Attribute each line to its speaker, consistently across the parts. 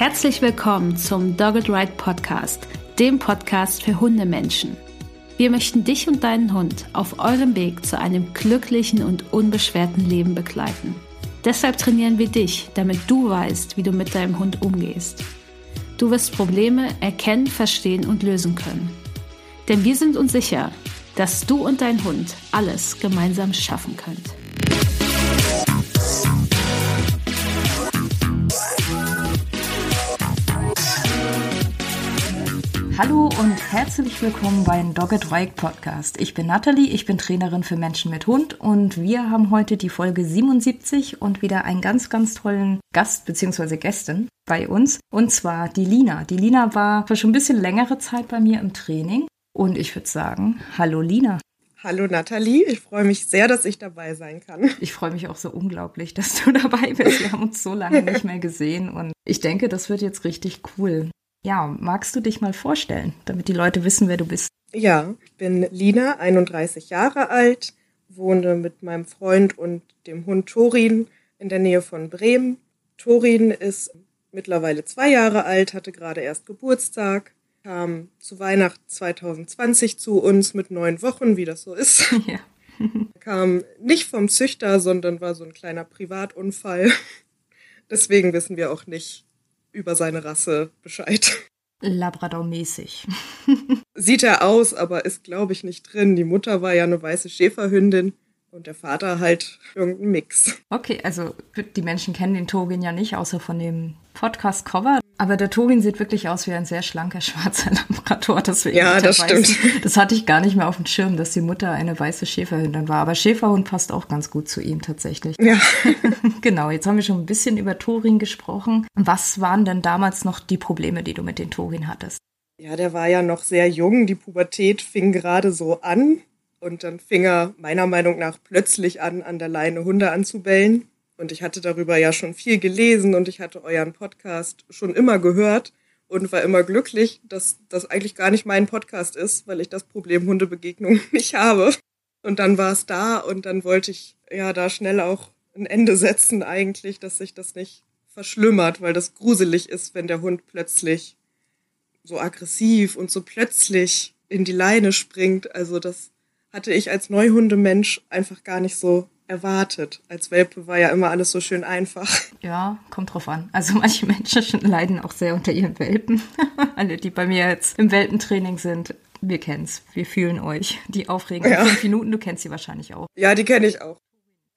Speaker 1: Herzlich willkommen zum Dogged Ride Podcast, dem Podcast für Hundemenschen. Wir möchten dich und deinen Hund auf eurem Weg zu einem glücklichen und unbeschwerten Leben begleiten. Deshalb trainieren wir dich, damit du weißt, wie du mit deinem Hund umgehst. Du wirst Probleme erkennen, verstehen und lösen können. Denn wir sind uns sicher, dass du und dein Hund alles gemeinsam schaffen könnt.
Speaker 2: Hallo und herzlich willkommen beim Dogged Bike Podcast. Ich bin Nathalie, ich bin Trainerin für Menschen mit Hund und wir haben heute die Folge 77 und wieder einen ganz, ganz tollen Gast bzw. Gästin bei uns und zwar die Lina. Die Lina war für schon ein bisschen längere Zeit bei mir im Training und ich würde sagen, hallo Lina.
Speaker 3: Hallo Nathalie, ich freue mich sehr, dass ich dabei sein kann.
Speaker 2: Ich freue mich auch so unglaublich, dass du dabei bist. Wir haben uns so lange nicht mehr gesehen und ich denke, das wird jetzt richtig cool. Ja, magst du dich mal vorstellen, damit die Leute wissen, wer du bist?
Speaker 3: Ja, ich bin Lina, 31 Jahre alt, wohne mit meinem Freund und dem Hund Torin in der Nähe von Bremen. Torin ist mittlerweile zwei Jahre alt, hatte gerade erst Geburtstag, kam zu Weihnachten 2020 zu uns mit neun Wochen, wie das so ist. Ja. kam nicht vom Züchter, sondern war so ein kleiner Privatunfall. Deswegen wissen wir auch nicht, über seine Rasse Bescheid.
Speaker 2: Labrador-mäßig.
Speaker 3: Sieht er aus, aber ist, glaube ich, nicht drin. Die Mutter war ja eine weiße Schäferhündin und der Vater halt irgendein Mix.
Speaker 2: Okay, also die Menschen kennen den Togin ja nicht, außer von dem Podcast-Cover. Aber der Tobin sieht wirklich aus wie ein sehr schlanker schwarzer Labrador. Deswegen
Speaker 3: ja, das stimmt.
Speaker 2: Das hatte ich gar nicht mehr auf dem Schirm, dass die Mutter eine weiße Schäferhündin war. Aber Schäferhund passt auch ganz gut zu ihm tatsächlich.
Speaker 3: Ja.
Speaker 2: genau, jetzt haben wir schon ein bisschen über Torin gesprochen. Was waren denn damals noch die Probleme, die du mit den Torin hattest?
Speaker 3: Ja, der war ja noch sehr jung. Die Pubertät fing gerade so an. Und dann fing er meiner Meinung nach plötzlich an, an der Leine Hunde anzubellen. Und ich hatte darüber ja schon viel gelesen und ich hatte euren Podcast schon immer gehört und war immer glücklich, dass das eigentlich gar nicht mein Podcast ist, weil ich das Problem Hundebegegnung nicht habe. Und dann war es da und dann wollte ich ja da schnell auch ein Ende setzen eigentlich, dass sich das nicht verschlimmert, weil das gruselig ist, wenn der Hund plötzlich so aggressiv und so plötzlich in die Leine springt. Also das hatte ich als Neuhundemensch einfach gar nicht so erwartet. Als Welpe war ja immer alles so schön einfach.
Speaker 2: Ja, kommt drauf an. Also manche Menschen leiden auch sehr unter ihren Welpen. Alle, die bei mir jetzt im Welpentraining sind, wir kennen's. Wir fühlen euch. Die aufregenden ja. fünf Minuten, du kennst sie wahrscheinlich auch.
Speaker 3: Ja, die kenne ich auch.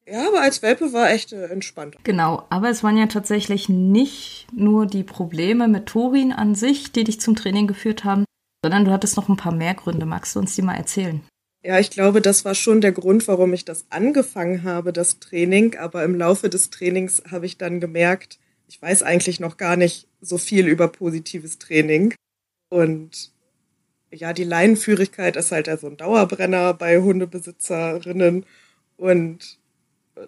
Speaker 3: Ja, aber als Welpe war echt äh, entspannt.
Speaker 2: Genau, aber es waren ja tatsächlich nicht nur die Probleme mit Torin an sich, die dich zum Training geführt haben, sondern du hattest noch ein paar mehr Gründe. Magst du uns die mal erzählen?
Speaker 3: Ja, ich glaube, das war schon der Grund, warum ich das angefangen habe, das Training. Aber im Laufe des Trainings habe ich dann gemerkt, ich weiß eigentlich noch gar nicht so viel über positives Training. Und ja, die Leinenführigkeit ist halt so ein Dauerbrenner bei Hundebesitzerinnen. Und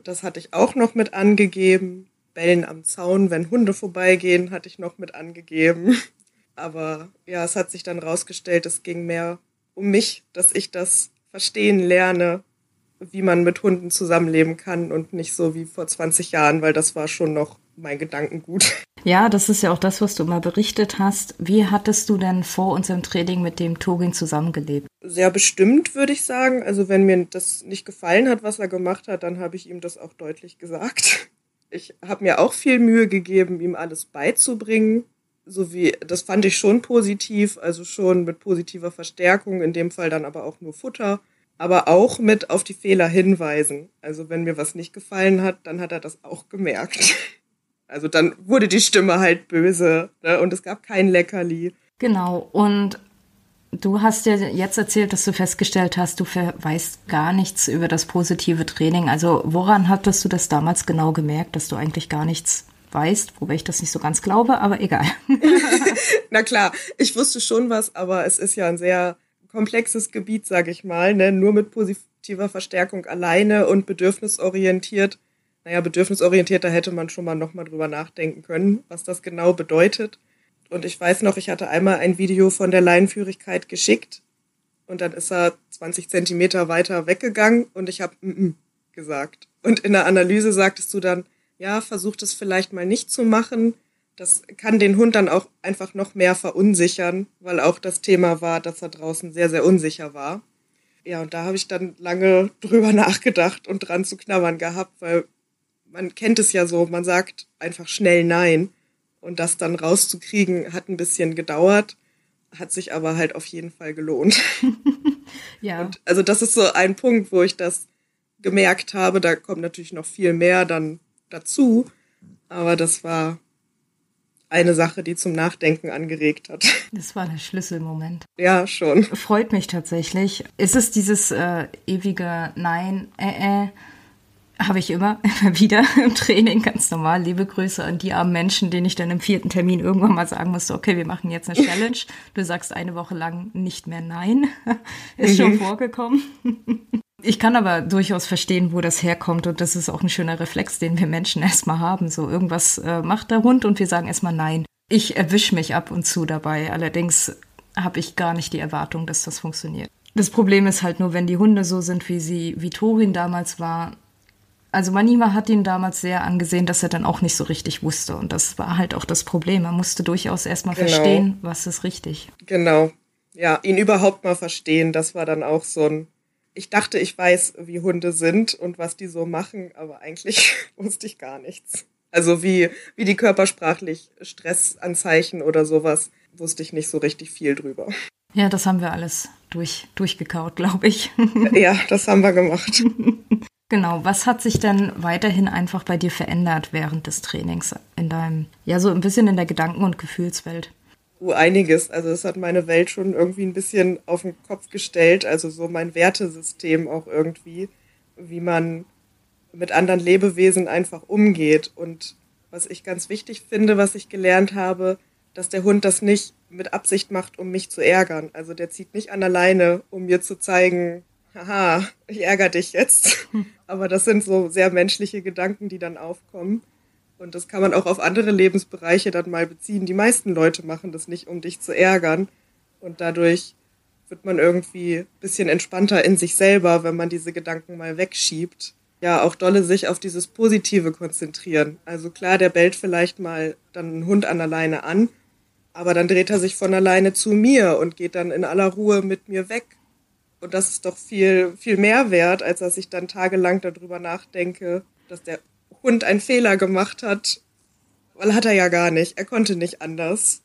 Speaker 3: das hatte ich auch noch mit angegeben. Bellen am Zaun, wenn Hunde vorbeigehen, hatte ich noch mit angegeben. Aber ja, es hat sich dann rausgestellt, es ging mehr um mich, dass ich das verstehen lerne, wie man mit Hunden zusammenleben kann und nicht so wie vor 20 Jahren, weil das war schon noch mein Gedankengut.
Speaker 2: Ja, das ist ja auch das, was du immer berichtet hast. Wie hattest du denn vor unserem Training mit dem Togin zusammengelebt?
Speaker 3: Sehr bestimmt, würde ich sagen. Also wenn mir das nicht gefallen hat, was er gemacht hat, dann habe ich ihm das auch deutlich gesagt. Ich habe mir auch viel Mühe gegeben, ihm alles beizubringen. So wie, das fand ich schon positiv, also schon mit positiver Verstärkung, in dem Fall dann aber auch nur Futter, aber auch mit auf die Fehler hinweisen. Also wenn mir was nicht gefallen hat, dann hat er das auch gemerkt. Also dann wurde die Stimme halt böse ne? und es gab kein Leckerli.
Speaker 2: Genau, und du hast ja jetzt erzählt, dass du festgestellt hast, du weißt gar nichts über das positive Training. Also woran hattest du das damals genau gemerkt, dass du eigentlich gar nichts weißt, wobei ich das nicht so ganz glaube, aber egal.
Speaker 3: Na klar, ich wusste schon was, aber es ist ja ein sehr komplexes Gebiet, sage ich mal, ne? nur mit positiver Verstärkung alleine und bedürfnisorientiert. Naja, bedürfnisorientiert, da hätte man schon mal nochmal drüber nachdenken können, was das genau bedeutet. Und ich weiß noch, ich hatte einmal ein Video von der Leinenführigkeit geschickt und dann ist er 20 Zentimeter weiter weggegangen und ich habe mm -mm gesagt. Und in der Analyse sagtest du dann, ja, versucht es vielleicht mal nicht zu machen, das kann den Hund dann auch einfach noch mehr verunsichern, weil auch das Thema war, dass er draußen sehr, sehr unsicher war. Ja, und da habe ich dann lange drüber nachgedacht und dran zu knabbern gehabt, weil man kennt es ja so, man sagt einfach schnell Nein. Und das dann rauszukriegen, hat ein bisschen gedauert, hat sich aber halt auf jeden Fall gelohnt. ja. Und also das ist so ein Punkt, wo ich das gemerkt habe. Da kommt natürlich noch viel mehr dann dazu. Aber das war eine Sache, die zum Nachdenken angeregt hat.
Speaker 2: Das war der Schlüsselmoment.
Speaker 3: Ja, schon.
Speaker 2: Freut mich tatsächlich. Ist es dieses äh, ewige Nein, äh, äh, habe ich immer, immer wieder im Training, ganz normal. Liebe Grüße an die armen Menschen, denen ich dann im vierten Termin irgendwann mal sagen musste, okay, wir machen jetzt eine Challenge. Du sagst eine Woche lang nicht mehr Nein. Ist schon mhm. vorgekommen. Ich kann aber durchaus verstehen, wo das herkommt und das ist auch ein schöner Reflex, den wir Menschen erstmal haben. So irgendwas äh, macht der Hund und wir sagen erstmal Nein. Ich erwische mich ab und zu dabei. Allerdings habe ich gar nicht die Erwartung, dass das funktioniert. Das Problem ist halt nur, wenn die Hunde so sind, wie sie, wie Torin damals war, also Manima hat ihn damals sehr angesehen, dass er dann auch nicht so richtig wusste. Und das war halt auch das Problem. Er musste durchaus erstmal genau. verstehen, was ist richtig.
Speaker 3: Genau. Ja, ihn überhaupt mal verstehen, das war dann auch so ein. Ich dachte, ich weiß, wie Hunde sind und was die so machen, aber eigentlich wusste ich gar nichts. Also wie, wie die körpersprachlich Stressanzeichen oder sowas, wusste ich nicht so richtig viel drüber.
Speaker 2: Ja, das haben wir alles durch, durchgekaut, glaube ich.
Speaker 3: ja, das haben wir gemacht.
Speaker 2: Genau, was hat sich denn weiterhin einfach bei dir verändert während des Trainings in deinem, ja, so ein bisschen in der Gedanken- und Gefühlswelt?
Speaker 3: Uh, einiges. Also es hat meine Welt schon irgendwie ein bisschen auf den Kopf gestellt. Also so mein Wertesystem auch irgendwie, wie man mit anderen Lebewesen einfach umgeht. Und was ich ganz wichtig finde, was ich gelernt habe, dass der Hund das nicht mit Absicht macht, um mich zu ärgern. Also der zieht nicht an alleine, um mir zu zeigen, haha, ich ärgere dich jetzt. Aber das sind so sehr menschliche Gedanken, die dann aufkommen. Und das kann man auch auf andere Lebensbereiche dann mal beziehen. Die meisten Leute machen das nicht, um dich zu ärgern. Und dadurch wird man irgendwie ein bisschen entspannter in sich selber, wenn man diese Gedanken mal wegschiebt. Ja, auch dolle sich auf dieses Positive konzentrieren. Also klar, der bellt vielleicht mal dann einen Hund an alleine an, aber dann dreht er sich von alleine zu mir und geht dann in aller Ruhe mit mir weg und das ist doch viel, viel mehr wert, als dass ich dann tagelang darüber nachdenke, dass der Hund einen Fehler gemacht hat. Weil hat er ja gar nicht. Er konnte nicht anders.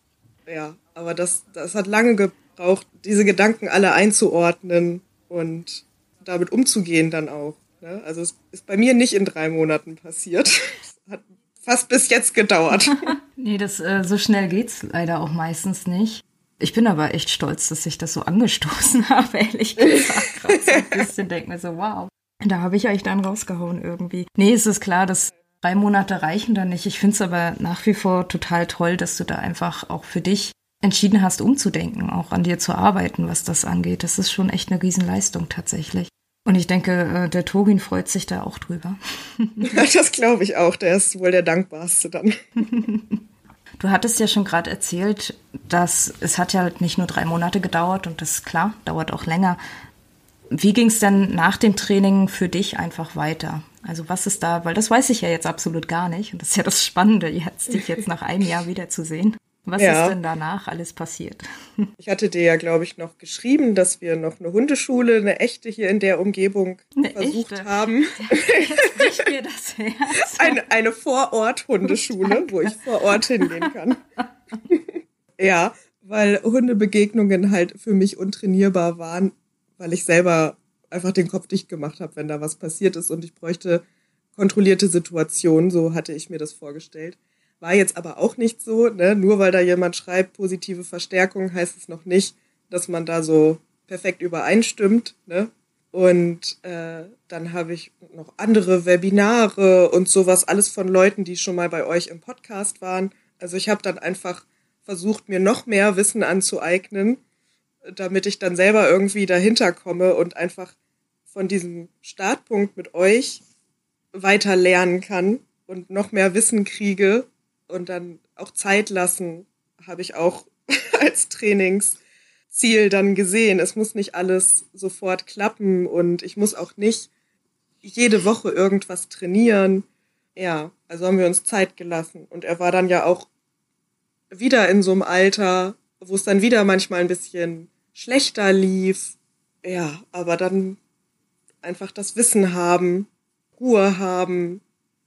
Speaker 3: Ja, aber das, das hat lange gebraucht, diese Gedanken alle einzuordnen und damit umzugehen dann auch. Ne? Also es ist bei mir nicht in drei Monaten passiert. hat fast bis jetzt gedauert.
Speaker 2: nee, das äh, so schnell geht's leider auch meistens nicht. Ich bin aber echt stolz, dass ich das so angestoßen habe, ehrlich gesagt. Gerade ein bisschen denke mir so, wow. Da habe ich eigentlich dann rausgehauen irgendwie. Nee, es ist klar, dass drei Monate reichen da nicht. Ich finde es aber nach wie vor total toll, dass du da einfach auch für dich entschieden hast, umzudenken, auch an dir zu arbeiten, was das angeht. Das ist schon echt eine Riesenleistung tatsächlich. Und ich denke, äh, der Tobin freut sich da auch drüber.
Speaker 3: das glaube ich auch. Der ist wohl der dankbarste dann.
Speaker 2: Du hattest ja schon gerade erzählt, dass es hat ja nicht nur drei Monate gedauert und das ist klar, dauert auch länger. Wie ging es denn nach dem Training für dich einfach weiter? Also was ist da, weil das weiß ich ja jetzt absolut gar nicht und das ist ja das Spannende, jetzt dich jetzt nach einem Jahr wiederzusehen. Was ja. ist denn danach alles passiert?
Speaker 3: Ich hatte dir ja, glaube ich, noch geschrieben, dass wir noch eine Hundeschule, eine echte hier in der Umgebung eine versucht echte. haben. Jetzt mir das Herz. Eine, eine Vorort-Hundeschule, wo ich vor Ort hingehen kann. ja, weil Hundebegegnungen halt für mich untrainierbar waren, weil ich selber einfach den Kopf dicht gemacht habe, wenn da was passiert ist und ich bräuchte kontrollierte Situationen, so hatte ich mir das vorgestellt. War jetzt aber auch nicht so, ne? nur weil da jemand schreibt, positive Verstärkung, heißt es noch nicht, dass man da so perfekt übereinstimmt. Ne? Und äh, dann habe ich noch andere Webinare und sowas, alles von Leuten, die schon mal bei euch im Podcast waren. Also ich habe dann einfach versucht, mir noch mehr Wissen anzueignen, damit ich dann selber irgendwie dahinter komme und einfach von diesem Startpunkt mit euch weiter lernen kann und noch mehr Wissen kriege und dann auch Zeit lassen, habe ich auch als Trainingsziel dann gesehen. Es muss nicht alles sofort klappen und ich muss auch nicht jede Woche irgendwas trainieren. Ja, also haben wir uns Zeit gelassen. Und er war dann ja auch wieder in so einem Alter, wo es dann wieder manchmal ein bisschen schlechter lief. Ja, aber dann einfach das Wissen haben, Ruhe haben,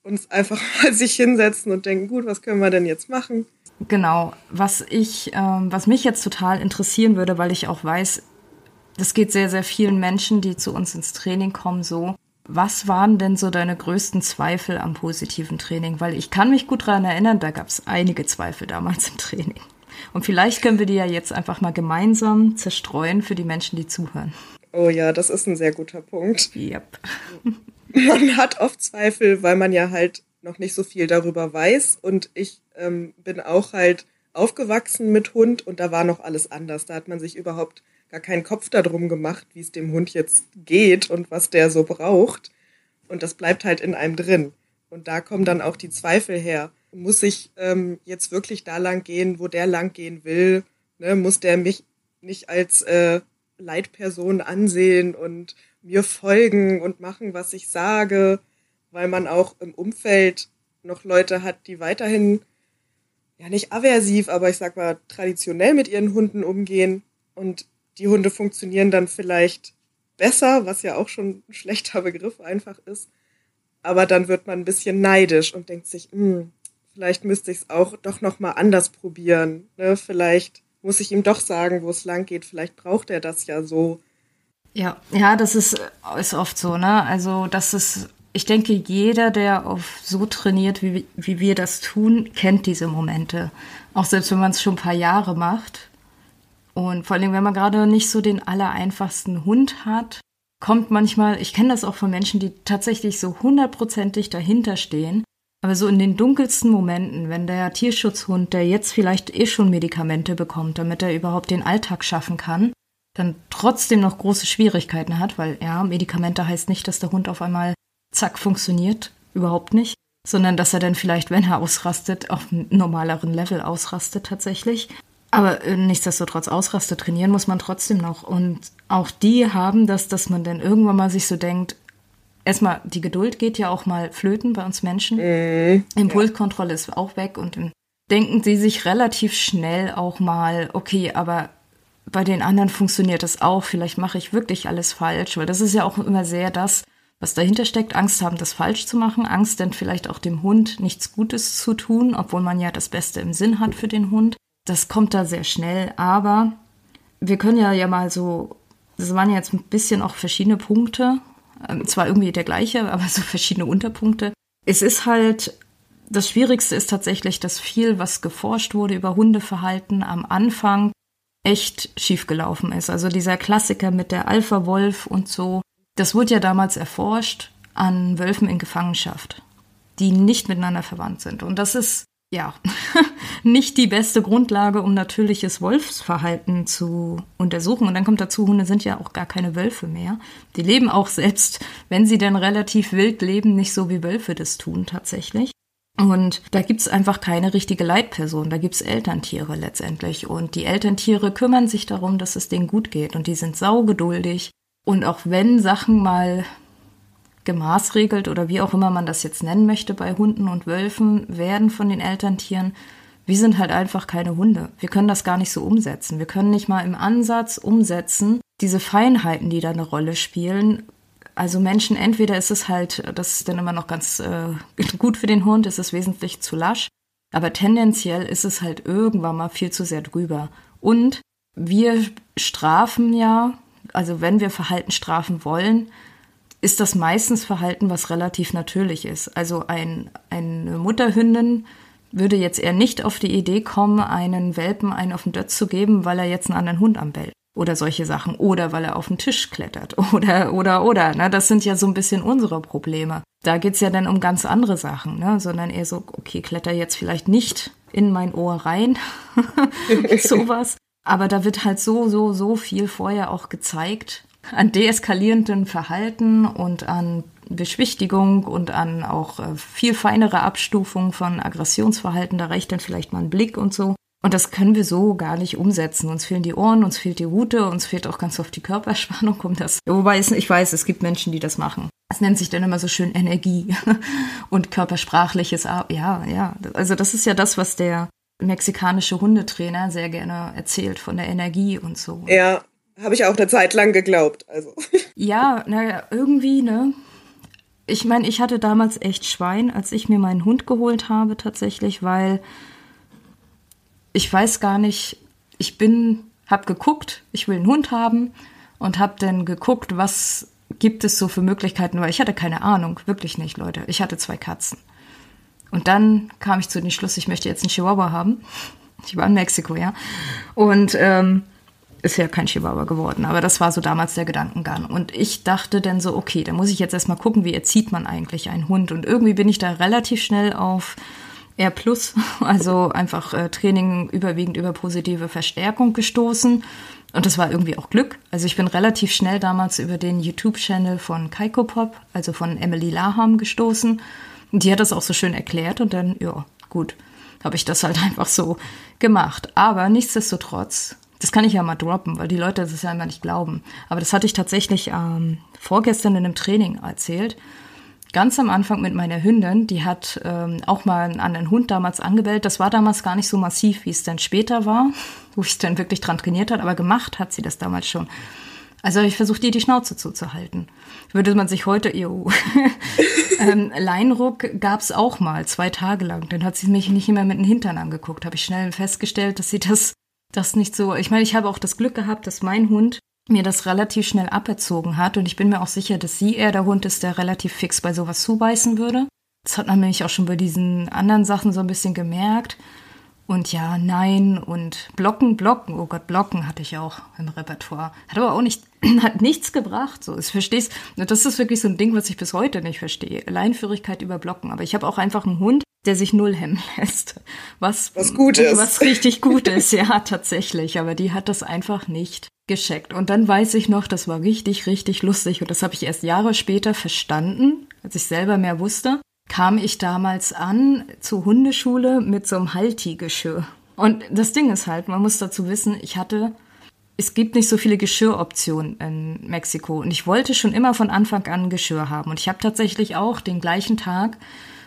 Speaker 3: uns einfach mal sich hinsetzen und denken, gut, was können wir denn jetzt machen?
Speaker 2: Genau, was ich, ähm, was mich jetzt total interessieren würde, weil ich auch weiß, das geht sehr, sehr vielen Menschen, die zu uns ins Training kommen, so. Was waren denn so deine größten Zweifel am positiven Training? Weil ich kann mich gut daran erinnern, da gab es einige Zweifel damals im Training. Und vielleicht können wir die ja jetzt einfach mal gemeinsam zerstreuen für die Menschen, die zuhören.
Speaker 3: Oh ja, das ist ein sehr guter Punkt.
Speaker 2: Yep.
Speaker 3: Man hat oft Zweifel, weil man ja halt noch nicht so viel darüber weiß. Und ich ähm, bin auch halt aufgewachsen mit Hund und da war noch alles anders. Da hat man sich überhaupt gar keinen Kopf darum gemacht, wie es dem Hund jetzt geht und was der so braucht. Und das bleibt halt in einem drin. Und da kommen dann auch die Zweifel her. Muss ich ähm, jetzt wirklich da lang gehen, wo der lang gehen will? Ne? Muss der mich nicht als äh, Leitperson ansehen und mir folgen und machen, was ich sage? Weil man auch im Umfeld noch Leute hat, die weiterhin ja nicht aversiv, aber ich sag mal traditionell mit ihren Hunden umgehen. Und die Hunde funktionieren dann vielleicht besser, was ja auch schon ein schlechter Begriff einfach ist. Aber dann wird man ein bisschen neidisch und denkt sich, hm, vielleicht müsste ich es auch doch noch mal anders probieren. Ne? Vielleicht muss ich ihm doch sagen, wo es lang geht. Vielleicht braucht er das ja so.
Speaker 2: Ja, ja, das ist, ist oft so, ne? Also das ist, ich denke, jeder, der auf so trainiert, wie, wie wir das tun, kennt diese Momente. Auch selbst wenn man es schon ein paar Jahre macht, und vor allem, wenn man gerade nicht so den allereinfachsten Hund hat, kommt manchmal, ich kenne das auch von Menschen, die tatsächlich so hundertprozentig dahinter stehen, aber so in den dunkelsten Momenten, wenn der Tierschutzhund, der jetzt vielleicht eh schon Medikamente bekommt, damit er überhaupt den Alltag schaffen kann, dann trotzdem noch große Schwierigkeiten hat, weil ja, Medikamente heißt nicht, dass der Hund auf einmal zack funktioniert, überhaupt nicht, sondern dass er dann vielleicht, wenn er ausrastet, auf einem normaleren Level ausrastet tatsächlich. Aber äh, nichtsdestotrotz ausraste trainieren muss man trotzdem noch. Und auch die haben das, dass man dann irgendwann mal sich so denkt, erstmal, die Geduld geht ja auch mal flöten bei uns Menschen. Mhm. Impulskontrolle ja. ist auch weg und denken sie sich relativ schnell auch mal, okay, aber bei den anderen funktioniert das auch, vielleicht mache ich wirklich alles falsch, weil das ist ja auch immer sehr das, was dahinter steckt, Angst haben, das falsch zu machen, Angst dann vielleicht auch dem Hund nichts Gutes zu tun, obwohl man ja das Beste im Sinn hat für den Hund das kommt da sehr schnell, aber wir können ja ja mal so, das waren jetzt ein bisschen auch verschiedene Punkte, ähm, zwar irgendwie der gleiche, aber so verschiedene Unterpunkte. Es ist halt, das Schwierigste ist tatsächlich, dass viel, was geforscht wurde über Hundeverhalten am Anfang, echt schiefgelaufen ist. Also dieser Klassiker mit der Alpha-Wolf und so, das wurde ja damals erforscht an Wölfen in Gefangenschaft, die nicht miteinander verwandt sind. Und das ist ja, nicht die beste Grundlage, um natürliches Wolfsverhalten zu untersuchen. Und dann kommt dazu, Hunde sind ja auch gar keine Wölfe mehr. Die leben auch selbst, wenn sie denn relativ wild leben, nicht so wie Wölfe das tun tatsächlich. Und da gibt's einfach keine richtige Leitperson, da gibt's Elterntiere letztendlich. Und die Elterntiere kümmern sich darum, dass es denen gut geht. Und die sind saugeduldig. Und auch wenn Sachen mal gemaßregelt oder wie auch immer man das jetzt nennen möchte bei Hunden und Wölfen werden von den Elterntieren. Wir sind halt einfach keine Hunde. Wir können das gar nicht so umsetzen. Wir können nicht mal im Ansatz umsetzen, diese Feinheiten, die da eine Rolle spielen. Also Menschen, entweder ist es halt, das ist dann immer noch ganz äh, gut für den Hund, ist es wesentlich zu lasch, aber tendenziell ist es halt irgendwann mal viel zu sehr drüber. Und wir strafen ja, also wenn wir Verhalten strafen wollen, ist das meistens Verhalten, was relativ natürlich ist. Also ein, eine Mutterhündin würde jetzt eher nicht auf die Idee kommen, einen Welpen einen auf den Dötz zu geben, weil er jetzt einen anderen Hund anbellt. Oder solche Sachen. Oder weil er auf den Tisch klettert. Oder, oder, oder. Ne? Das sind ja so ein bisschen unsere Probleme. Da geht's ja dann um ganz andere Sachen, ne? sondern eher so, okay, kletter jetzt vielleicht nicht in mein Ohr rein. Sowas. Aber da wird halt so, so, so viel vorher auch gezeigt, an deeskalierendem Verhalten und an Beschwichtigung und an auch äh, viel feinere Abstufung von Aggressionsverhalten. Da reicht dann vielleicht mal ein Blick und so. Und das können wir so gar nicht umsetzen. Uns fehlen die Ohren, uns fehlt die Rute, uns fehlt auch ganz oft die Körperspannung, um das. Wobei ich weiß, es gibt Menschen, die das machen. Es nennt sich dann immer so schön Energie und körpersprachliches. Ja, ja. Also das ist ja das, was der mexikanische Hundetrainer sehr gerne erzählt von der Energie und so.
Speaker 3: Ja, habe ich auch eine Zeit lang geglaubt. Also.
Speaker 2: Ja, naja, irgendwie, ne? Ich meine, ich hatte damals echt Schwein, als ich mir meinen Hund geholt habe, tatsächlich, weil ich weiß gar nicht, ich bin, hab geguckt, ich will einen Hund haben und hab dann geguckt, was gibt es so für Möglichkeiten, weil ich hatte keine Ahnung, wirklich nicht, Leute. Ich hatte zwei Katzen. Und dann kam ich zu dem Schluss, ich möchte jetzt einen Chihuahua haben. Ich war in Mexiko, ja. Und ähm, ist ja kein Chihuahua geworden, aber das war so damals der Gedankengang. Und ich dachte dann so, okay, da muss ich jetzt erstmal gucken, wie erzieht man eigentlich einen Hund. Und irgendwie bin ich da relativ schnell auf R also einfach äh, Training überwiegend über positive Verstärkung gestoßen. Und das war irgendwie auch Glück. Also ich bin relativ schnell damals über den YouTube-Channel von Kaiko Pop, also von Emily Laham, gestoßen die hat das auch so schön erklärt und dann, ja, gut, habe ich das halt einfach so gemacht. Aber nichtsdestotrotz, das kann ich ja mal droppen, weil die Leute das ja immer nicht glauben. Aber das hatte ich tatsächlich ähm, vorgestern in einem Training erzählt. Ganz am Anfang mit meiner Hündin, die hat ähm, auch mal einen anderen Hund damals angebellt. Das war damals gar nicht so massiv, wie es dann später war, wo ich es dann wirklich dran trainiert hat, aber gemacht hat sie das damals schon. Also ich versucht, ihr die Schnauze zuzuhalten. Würde man sich heute, jo, ähm, Leinruck gab's auch mal, zwei Tage lang. Dann hat sie mich nicht mehr mit den Hintern angeguckt. Habe ich schnell festgestellt, dass sie das, das nicht so. Ich meine, ich habe auch das Glück gehabt, dass mein Hund mir das relativ schnell aberzogen hat. Und ich bin mir auch sicher, dass sie eher der Hund ist, der relativ fix bei sowas zubeißen würde. Das hat man nämlich auch schon bei diesen anderen Sachen so ein bisschen gemerkt. Und ja, nein und blocken, blocken. Oh Gott, blocken hatte ich auch im Repertoire. Hat aber auch nicht, hat nichts gebracht. So, ich versteh's. Das ist wirklich so ein Ding, was ich bis heute nicht verstehe. Alleinführigkeit über blocken. Aber ich habe auch einfach einen Hund, der sich null hemmen lässt. Was,
Speaker 3: was gut ist.
Speaker 2: Was richtig gut ist, ja, tatsächlich. Aber die hat das einfach nicht gescheckt. Und dann weiß ich noch, das war richtig, richtig lustig. Und das habe ich erst Jahre später verstanden, als ich selber mehr wusste kam ich damals an zur Hundeschule mit so einem Halti-Geschirr. Und das Ding ist halt, man muss dazu wissen, ich hatte, es gibt nicht so viele Geschirroptionen in Mexiko. Und ich wollte schon immer von Anfang an Geschirr haben. Und ich habe tatsächlich auch den gleichen Tag,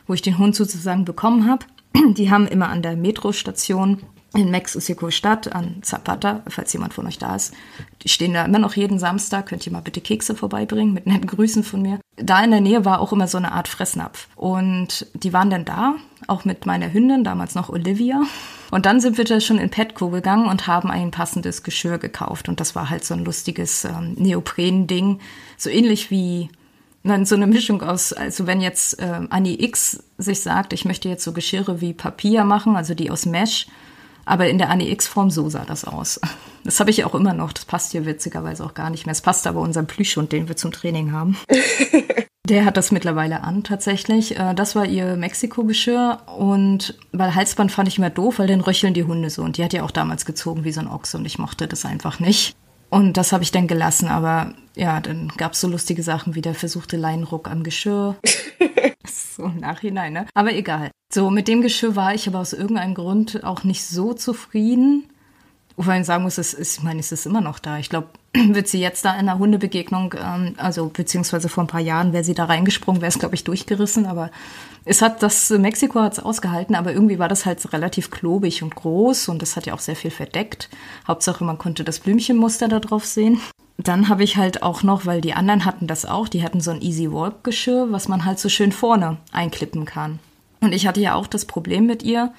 Speaker 2: wo ich den Hund sozusagen bekommen habe, die haben immer an der Metrostation in Mexiko-Stadt an Zapata, falls jemand von euch da ist. Die stehen da immer noch jeden Samstag. Könnt ihr mal bitte Kekse vorbeibringen mit netten Grüßen von mir. Da in der Nähe war auch immer so eine Art Fressnapf. Und die waren dann da, auch mit meiner Hündin, damals noch Olivia. Und dann sind wir da schon in Petco gegangen und haben ein passendes Geschirr gekauft. Und das war halt so ein lustiges ähm, Neopren-Ding. So ähnlich wie dann so eine Mischung aus, also wenn jetzt äh, Annie X sich sagt, ich möchte jetzt so Geschirre wie Papier machen, also die aus Mesh, aber in der Annie X-Form, so sah das aus. Das habe ich auch immer noch. Das passt hier witzigerweise auch gar nicht mehr. Es passt aber unserem Plüschhund, den wir zum Training haben. Der hat das mittlerweile an, tatsächlich. Äh, das war ihr Mexiko-Geschirr. Und weil Halsband fand ich immer doof, weil dann röcheln die Hunde so. Und die hat ja auch damals gezogen wie so ein Ochse und ich mochte das einfach nicht. Und das habe ich dann gelassen, aber ja, dann gab es so lustige Sachen wie der versuchte Leinruck am Geschirr. so im Nachhinein, ne? Aber egal. So, mit dem Geschirr war ich aber aus irgendeinem Grund auch nicht so zufrieden. Wobei ich sagen muss, es ist, ich meine, es ist immer noch da. Ich glaube, wird sie jetzt da in einer Hundebegegnung, ähm, also beziehungsweise vor ein paar Jahren wäre sie da reingesprungen, wäre es, glaube ich, durchgerissen. Aber es hat das, Mexiko hat es ausgehalten, aber irgendwie war das halt relativ klobig und groß und das hat ja auch sehr viel verdeckt. Hauptsache, man konnte das Blümchenmuster da drauf sehen. Dann habe ich halt auch noch, weil die anderen hatten das auch, die hatten so ein Easy Walk Geschirr, was man halt so schön vorne einklippen kann. Und ich hatte ja auch das Problem mit ihr,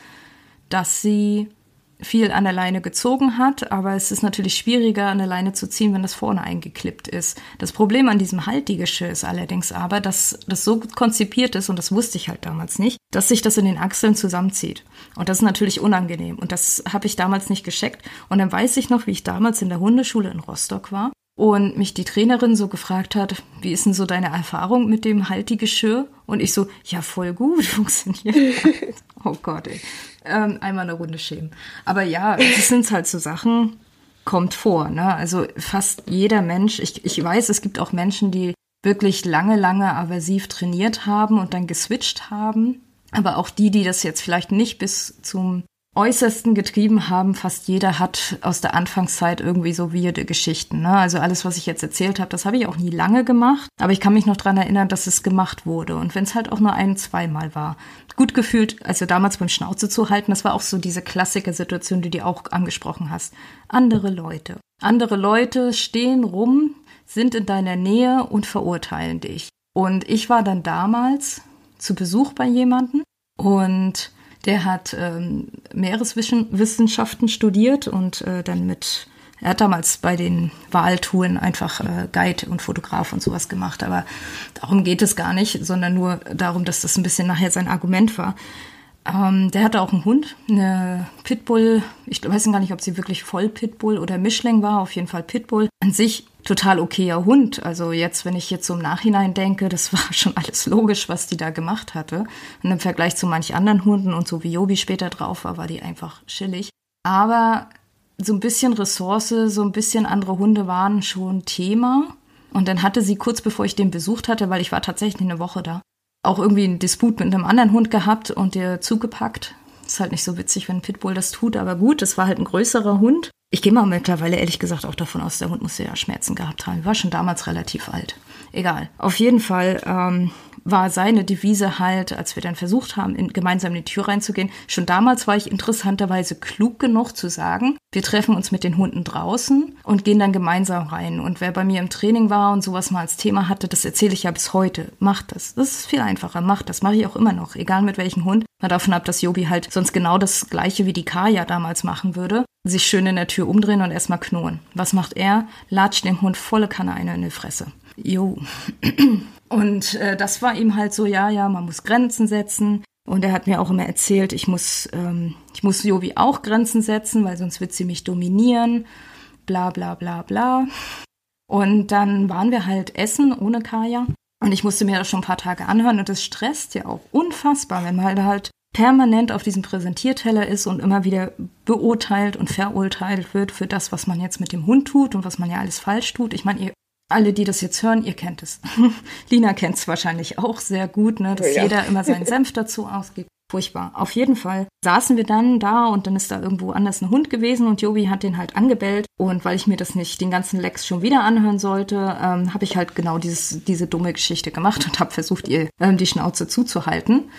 Speaker 2: dass sie viel an der Leine gezogen hat, aber es ist natürlich schwieriger, an der Leine zu ziehen, wenn das vorne eingeklippt ist. Das Problem an diesem Haltigeschirr ist allerdings aber, dass das so konzipiert ist, und das wusste ich halt damals nicht, dass sich das in den Achseln zusammenzieht. Und das ist natürlich unangenehm. Und das habe ich damals nicht gescheckt. Und dann weiß ich noch, wie ich damals in der Hundeschule in Rostock war und mich die Trainerin so gefragt hat, wie ist denn so deine Erfahrung mit dem Haltigeschirr? Und ich so, ja, voll gut, funktioniert. Oh Gott, ey. Ähm, einmal eine Runde schämen. Aber ja, das sind halt so Sachen, kommt vor, ne? Also fast jeder Mensch, ich, ich weiß, es gibt auch Menschen, die wirklich lange, lange aversiv trainiert haben und dann geswitcht haben. Aber auch die, die das jetzt vielleicht nicht bis zum Äußersten getrieben haben. Fast jeder hat aus der Anfangszeit irgendwie so weirde Geschichten. Ne? Also alles, was ich jetzt erzählt habe, das habe ich auch nie lange gemacht. Aber ich kann mich noch dran erinnern, dass es gemacht wurde. Und wenn es halt auch nur ein, zweimal war. Gut gefühlt, also damals beim Schnauze zu halten, das war auch so diese Klassiker-Situation, die du auch angesprochen hast. Andere Leute. Andere Leute stehen rum, sind in deiner Nähe und verurteilen dich. Und ich war dann damals zu Besuch bei jemandem und der hat ähm, Meereswissenschaften studiert und äh, dann mit, er hat damals bei den Wahltouren einfach äh, Guide und Fotograf und sowas gemacht. Aber darum geht es gar nicht, sondern nur darum, dass das ein bisschen nachher sein Argument war. Ähm, der hatte auch einen Hund, eine Pitbull. Ich weiß gar nicht, ob sie wirklich voll Pitbull oder Mischling war. Auf jeden Fall Pitbull. An sich total okayer Hund. Also jetzt, wenn ich jetzt so im Nachhinein denke, das war schon alles logisch, was die da gemacht hatte. Und im Vergleich zu manch anderen Hunden und so wie Jobi später drauf war, war die einfach chillig. Aber so ein bisschen Ressource, so ein bisschen andere Hunde waren schon Thema. Und dann hatte sie kurz bevor ich den besucht hatte, weil ich war tatsächlich eine Woche da, auch irgendwie einen Disput mit einem anderen Hund gehabt und der zugepackt. Ist halt nicht so witzig, wenn Pitbull das tut, aber gut, es war halt ein größerer Hund. Ich gehe mal mittlerweile ehrlich gesagt auch davon aus, der Hund musste ja Schmerzen gehabt haben. War schon damals relativ alt. Egal. Auf jeden Fall ähm, war seine Devise halt, als wir dann versucht haben, in, gemeinsam in die Tür reinzugehen. Schon damals war ich interessanterweise klug genug zu sagen, wir treffen uns mit den Hunden draußen und gehen dann gemeinsam rein. Und wer bei mir im Training war und sowas mal als Thema hatte, das erzähle ich ja bis heute. Macht das. Das ist viel einfacher. Macht das. Mache ich auch immer noch. Egal mit welchem Hund. Mal davon ab, dass Jobi halt sonst genau das gleiche wie die Kaya damals machen würde. Sich schön in der Tür umdrehen und erstmal knurren. Was macht er? Latscht dem Hund volle Kanne eine in die Fresse. Jo. Und äh, das war ihm halt so, ja, ja, man muss Grenzen setzen. Und er hat mir auch immer erzählt, ich muss, ähm, ich muss Jovi auch Grenzen setzen, weil sonst wird sie mich dominieren. Bla bla bla bla. Und dann waren wir halt essen ohne Kaya. Und ich musste mir das schon ein paar Tage anhören und das stresst ja auch unfassbar, wenn man halt permanent auf diesem Präsentierteller ist und immer wieder beurteilt und verurteilt wird für das, was man jetzt mit dem Hund tut und was man ja alles falsch tut. Ich meine, ihr alle, die das jetzt hören, ihr kennt es. Lina kennt es wahrscheinlich auch sehr gut, ne, dass ja. jeder immer seinen Senf dazu ausgibt. Furchtbar. Auf jeden Fall saßen wir dann da und dann ist da irgendwo anders ein Hund gewesen und Jobi hat den halt angebellt. Und weil ich mir das nicht den ganzen Lex schon wieder anhören sollte, ähm, habe ich halt genau dieses, diese dumme Geschichte gemacht und habe versucht, ihr ähm, die Schnauze zuzuhalten.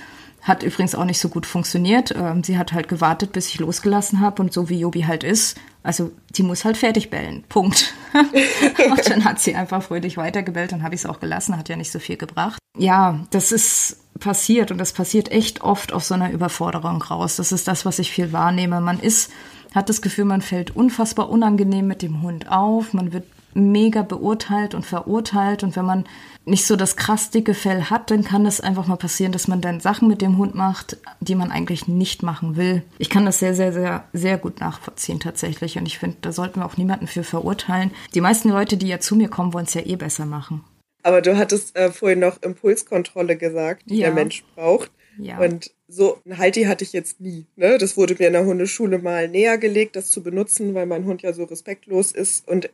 Speaker 2: Hat übrigens auch nicht so gut funktioniert. Ähm, sie hat halt gewartet, bis ich losgelassen habe und so wie Jobi halt ist, also die muss halt fertig bellen. Punkt. und dann hat sie einfach fröhlich weitergebellt und habe ich es auch gelassen, hat ja nicht so viel gebracht. Ja, das ist passiert und das passiert echt oft aus so einer Überforderung raus. Das ist das, was ich viel wahrnehme. Man ist, hat das Gefühl, man fällt unfassbar unangenehm mit dem Hund auf, man wird mega beurteilt und verurteilt und wenn man nicht so das krass dicke Fell hat, dann kann es einfach mal passieren, dass man dann Sachen mit dem Hund macht, die man eigentlich nicht machen will. Ich kann das sehr, sehr, sehr, sehr gut nachvollziehen tatsächlich. Und ich finde, da sollten wir auch niemanden für verurteilen. Die meisten Leute, die ja zu mir kommen, wollen es ja eh besser machen.
Speaker 3: Aber du hattest äh, vorhin noch Impulskontrolle gesagt, die ja. der Mensch braucht. Ja. Und so ein Halti hatte ich jetzt nie. Ne? Das wurde mir in der Hundeschule mal näher gelegt, das zu benutzen, weil mein Hund ja so respektlos ist. Und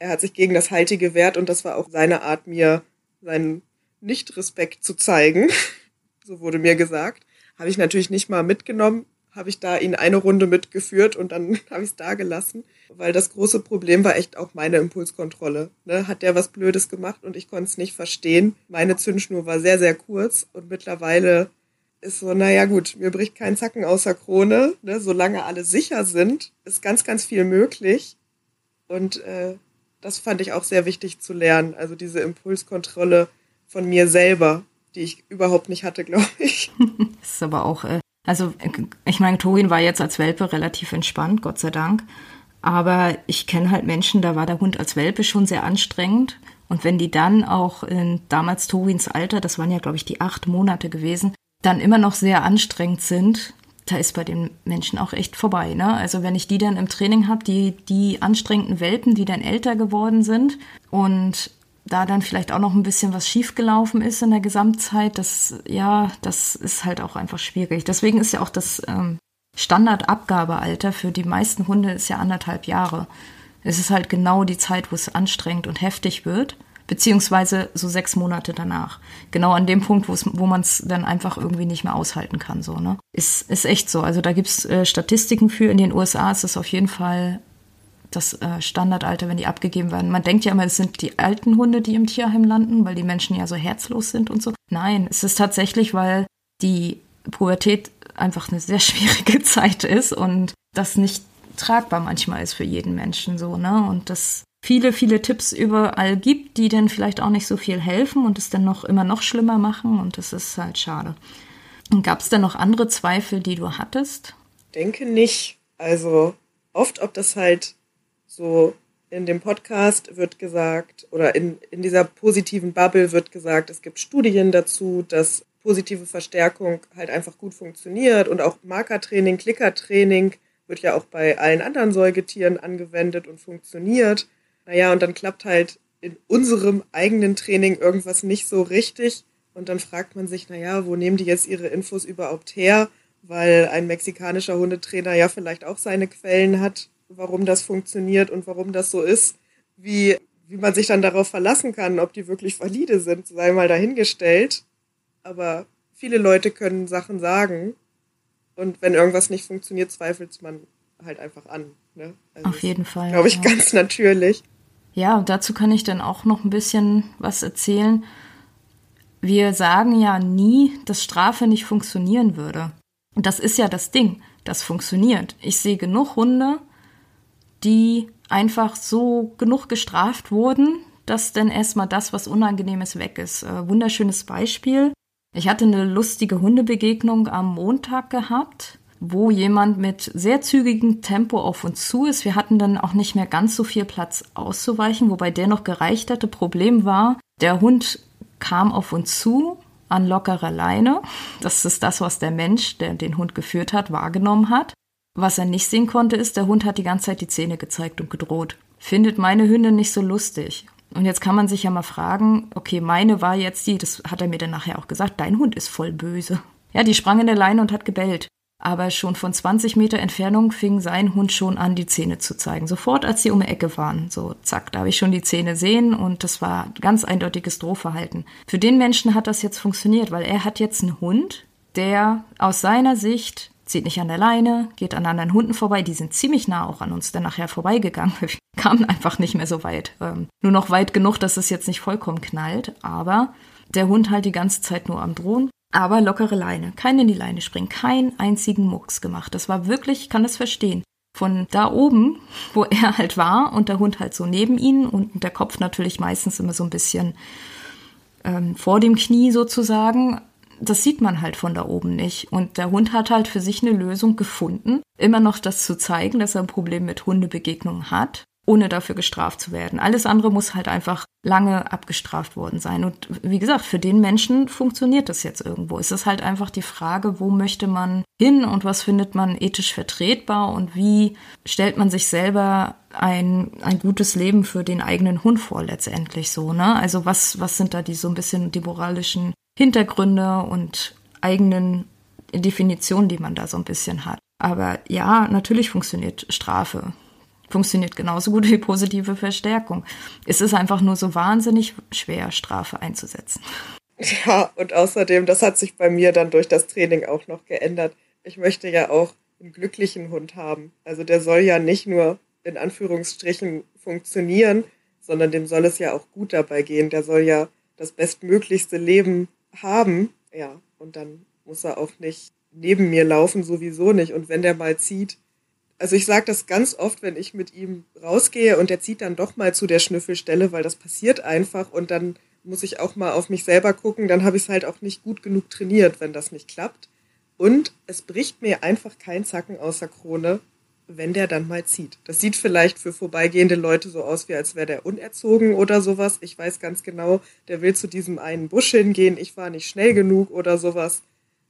Speaker 3: er hat sich gegen das Halti gewehrt und das war auch seine Art, mir seinen Nicht-Respekt zu zeigen. so wurde mir gesagt. Habe ich natürlich nicht mal mitgenommen, habe ich da ihn eine Runde mitgeführt und dann habe ich es da gelassen, weil das große Problem war echt auch meine Impulskontrolle. Ne? Hat der was Blödes gemacht und ich konnte es nicht verstehen. Meine Zündschnur war sehr, sehr kurz und mittlerweile ist so, naja gut, mir bricht kein Zacken außer Krone. Ne? Solange alle sicher sind, ist ganz, ganz viel möglich. Und äh, das fand ich auch sehr wichtig zu lernen. Also diese Impulskontrolle von mir selber, die ich überhaupt nicht hatte, glaube ich.
Speaker 2: das ist aber auch, äh, also ich meine, Torin war jetzt als Welpe relativ entspannt, Gott sei Dank. Aber ich kenne halt Menschen, da war der Hund als Welpe schon sehr anstrengend. Und wenn die dann auch in damals Torins Alter, das waren ja, glaube ich, die acht Monate gewesen, dann immer noch sehr anstrengend sind, da ist bei den Menschen auch echt vorbei. Ne? Also wenn ich die dann im Training habe, die, die anstrengenden Welpen, die dann älter geworden sind und da dann vielleicht auch noch ein bisschen was schiefgelaufen ist in der Gesamtzeit, das, ja, das ist halt auch einfach schwierig. Deswegen ist ja auch das ähm, Standardabgabealter für die meisten Hunde ist ja anderthalb Jahre. Es ist halt genau die Zeit, wo es anstrengend und heftig wird beziehungsweise so sechs Monate danach. Genau an dem Punkt, wo man es dann einfach irgendwie nicht mehr aushalten kann. So, ne? Ist, ist echt so. Also da gibt's äh, Statistiken für. In den USA ist es auf jeden Fall das äh, Standardalter, wenn die abgegeben werden. Man denkt ja immer, es sind die alten Hunde, die im Tierheim landen, weil die Menschen ja so herzlos sind und so. Nein, es ist tatsächlich, weil die Pubertät einfach eine sehr schwierige Zeit ist und das nicht tragbar manchmal ist für jeden Menschen so, ne? Und das viele, viele Tipps überall gibt, die dann vielleicht auch nicht so viel helfen und es dann noch immer noch schlimmer machen und das ist halt schade. Und gab es denn noch andere Zweifel, die du hattest?
Speaker 3: Denke nicht. Also oft, ob das halt so in dem Podcast wird gesagt, oder in, in dieser positiven Bubble wird gesagt, es gibt Studien dazu, dass positive Verstärkung halt einfach gut funktioniert und auch Markertraining, Klickertraining wird ja auch bei allen anderen Säugetieren angewendet und funktioniert. Naja, und dann klappt halt in unserem eigenen Training irgendwas nicht so richtig. Und dann fragt man sich, naja, wo nehmen die jetzt ihre Infos überhaupt her? Weil ein mexikanischer Hundetrainer ja vielleicht auch seine Quellen hat, warum das funktioniert und warum das so ist. Wie, wie man sich dann darauf verlassen kann, ob die wirklich valide sind, sei mal dahingestellt. Aber viele Leute können Sachen sagen. Und wenn irgendwas nicht funktioniert, zweifelt man halt einfach an. Ne?
Speaker 2: Also Auf jeden Fall.
Speaker 3: Glaube ich, ja. ganz natürlich.
Speaker 2: Ja, dazu kann ich dann auch noch ein bisschen was erzählen. Wir sagen ja nie, dass Strafe nicht funktionieren würde. Und das ist ja das Ding, das funktioniert. Ich sehe genug Hunde, die einfach so genug gestraft wurden, dass dann erstmal das, was Unangenehmes weg ist. Äh, wunderschönes Beispiel. Ich hatte eine lustige Hundebegegnung am Montag gehabt wo jemand mit sehr zügigem Tempo auf uns zu ist. Wir hatten dann auch nicht mehr ganz so viel Platz auszuweichen, wobei der noch gereicht hatte. Problem war, der Hund kam auf uns zu an lockerer Leine. Das ist das, was der Mensch, der den Hund geführt hat, wahrgenommen hat. Was er nicht sehen konnte, ist, der Hund hat die ganze Zeit die Zähne gezeigt und gedroht. Findet meine Hündin nicht so lustig. Und jetzt kann man sich ja mal fragen, okay, meine war jetzt die, das hat er mir dann nachher auch gesagt, dein Hund ist voll böse. Ja, die sprang in der Leine und hat gebellt aber schon von 20 Meter Entfernung fing sein Hund schon an, die Zähne zu zeigen. Sofort, als sie um die Ecke waren. So, zack, da habe ich schon die Zähne sehen und das war ganz eindeutiges Drohverhalten. Für den Menschen hat das jetzt funktioniert, weil er hat jetzt einen Hund, der aus seiner Sicht zieht nicht an der Leine, geht an anderen Hunden vorbei, die sind ziemlich nah auch an uns dann nachher vorbeigegangen. Wir kamen einfach nicht mehr so weit. Ähm, nur noch weit genug, dass es jetzt nicht vollkommen knallt, aber der Hund halt die ganze Zeit nur am Drohen aber lockere Leine, kein in die Leine springen, keinen einzigen Mucks gemacht. Das war wirklich, ich kann das verstehen. Von da oben, wo er halt war und der Hund halt so neben ihn und der Kopf natürlich meistens immer so ein bisschen ähm, vor dem Knie sozusagen, das sieht man halt von da oben nicht. Und der Hund hat halt für sich eine Lösung gefunden, immer noch das zu zeigen, dass er ein Problem mit Hundebegegnungen hat ohne dafür gestraft zu werden. Alles andere muss halt einfach lange abgestraft worden sein. Und wie gesagt, für den Menschen funktioniert das jetzt irgendwo. Es ist halt einfach die Frage, wo möchte man hin und was findet man ethisch vertretbar und wie stellt man sich selber ein, ein gutes Leben für den eigenen Hund vor letztendlich so, ne? Also was, was sind da die so ein bisschen die moralischen Hintergründe und eigenen Definitionen, die man da so ein bisschen hat. Aber ja, natürlich funktioniert Strafe funktioniert genauso gut wie positive Verstärkung. Es ist einfach nur so wahnsinnig schwer, Strafe einzusetzen.
Speaker 3: Ja, und außerdem, das hat sich bei mir dann durch das Training auch noch geändert. Ich möchte ja auch einen glücklichen Hund haben. Also der soll ja nicht nur in Anführungsstrichen funktionieren, sondern dem soll es ja auch gut dabei gehen. Der soll ja das bestmöglichste Leben haben. Ja, und dann muss er auch nicht neben mir laufen, sowieso nicht. Und wenn der mal zieht, also ich sage das ganz oft, wenn ich mit ihm rausgehe und er zieht dann doch mal zu der Schnüffelstelle, weil das passiert einfach und dann muss ich auch mal auf mich selber gucken, dann habe ich es halt auch nicht gut genug trainiert, wenn das nicht klappt. Und es bricht mir einfach kein Zacken aus der Krone, wenn der dann mal zieht. Das sieht vielleicht für vorbeigehende Leute so aus, wie als wäre der unerzogen oder sowas. Ich weiß ganz genau, der will zu diesem einen Busch hingehen, ich war nicht schnell genug oder sowas.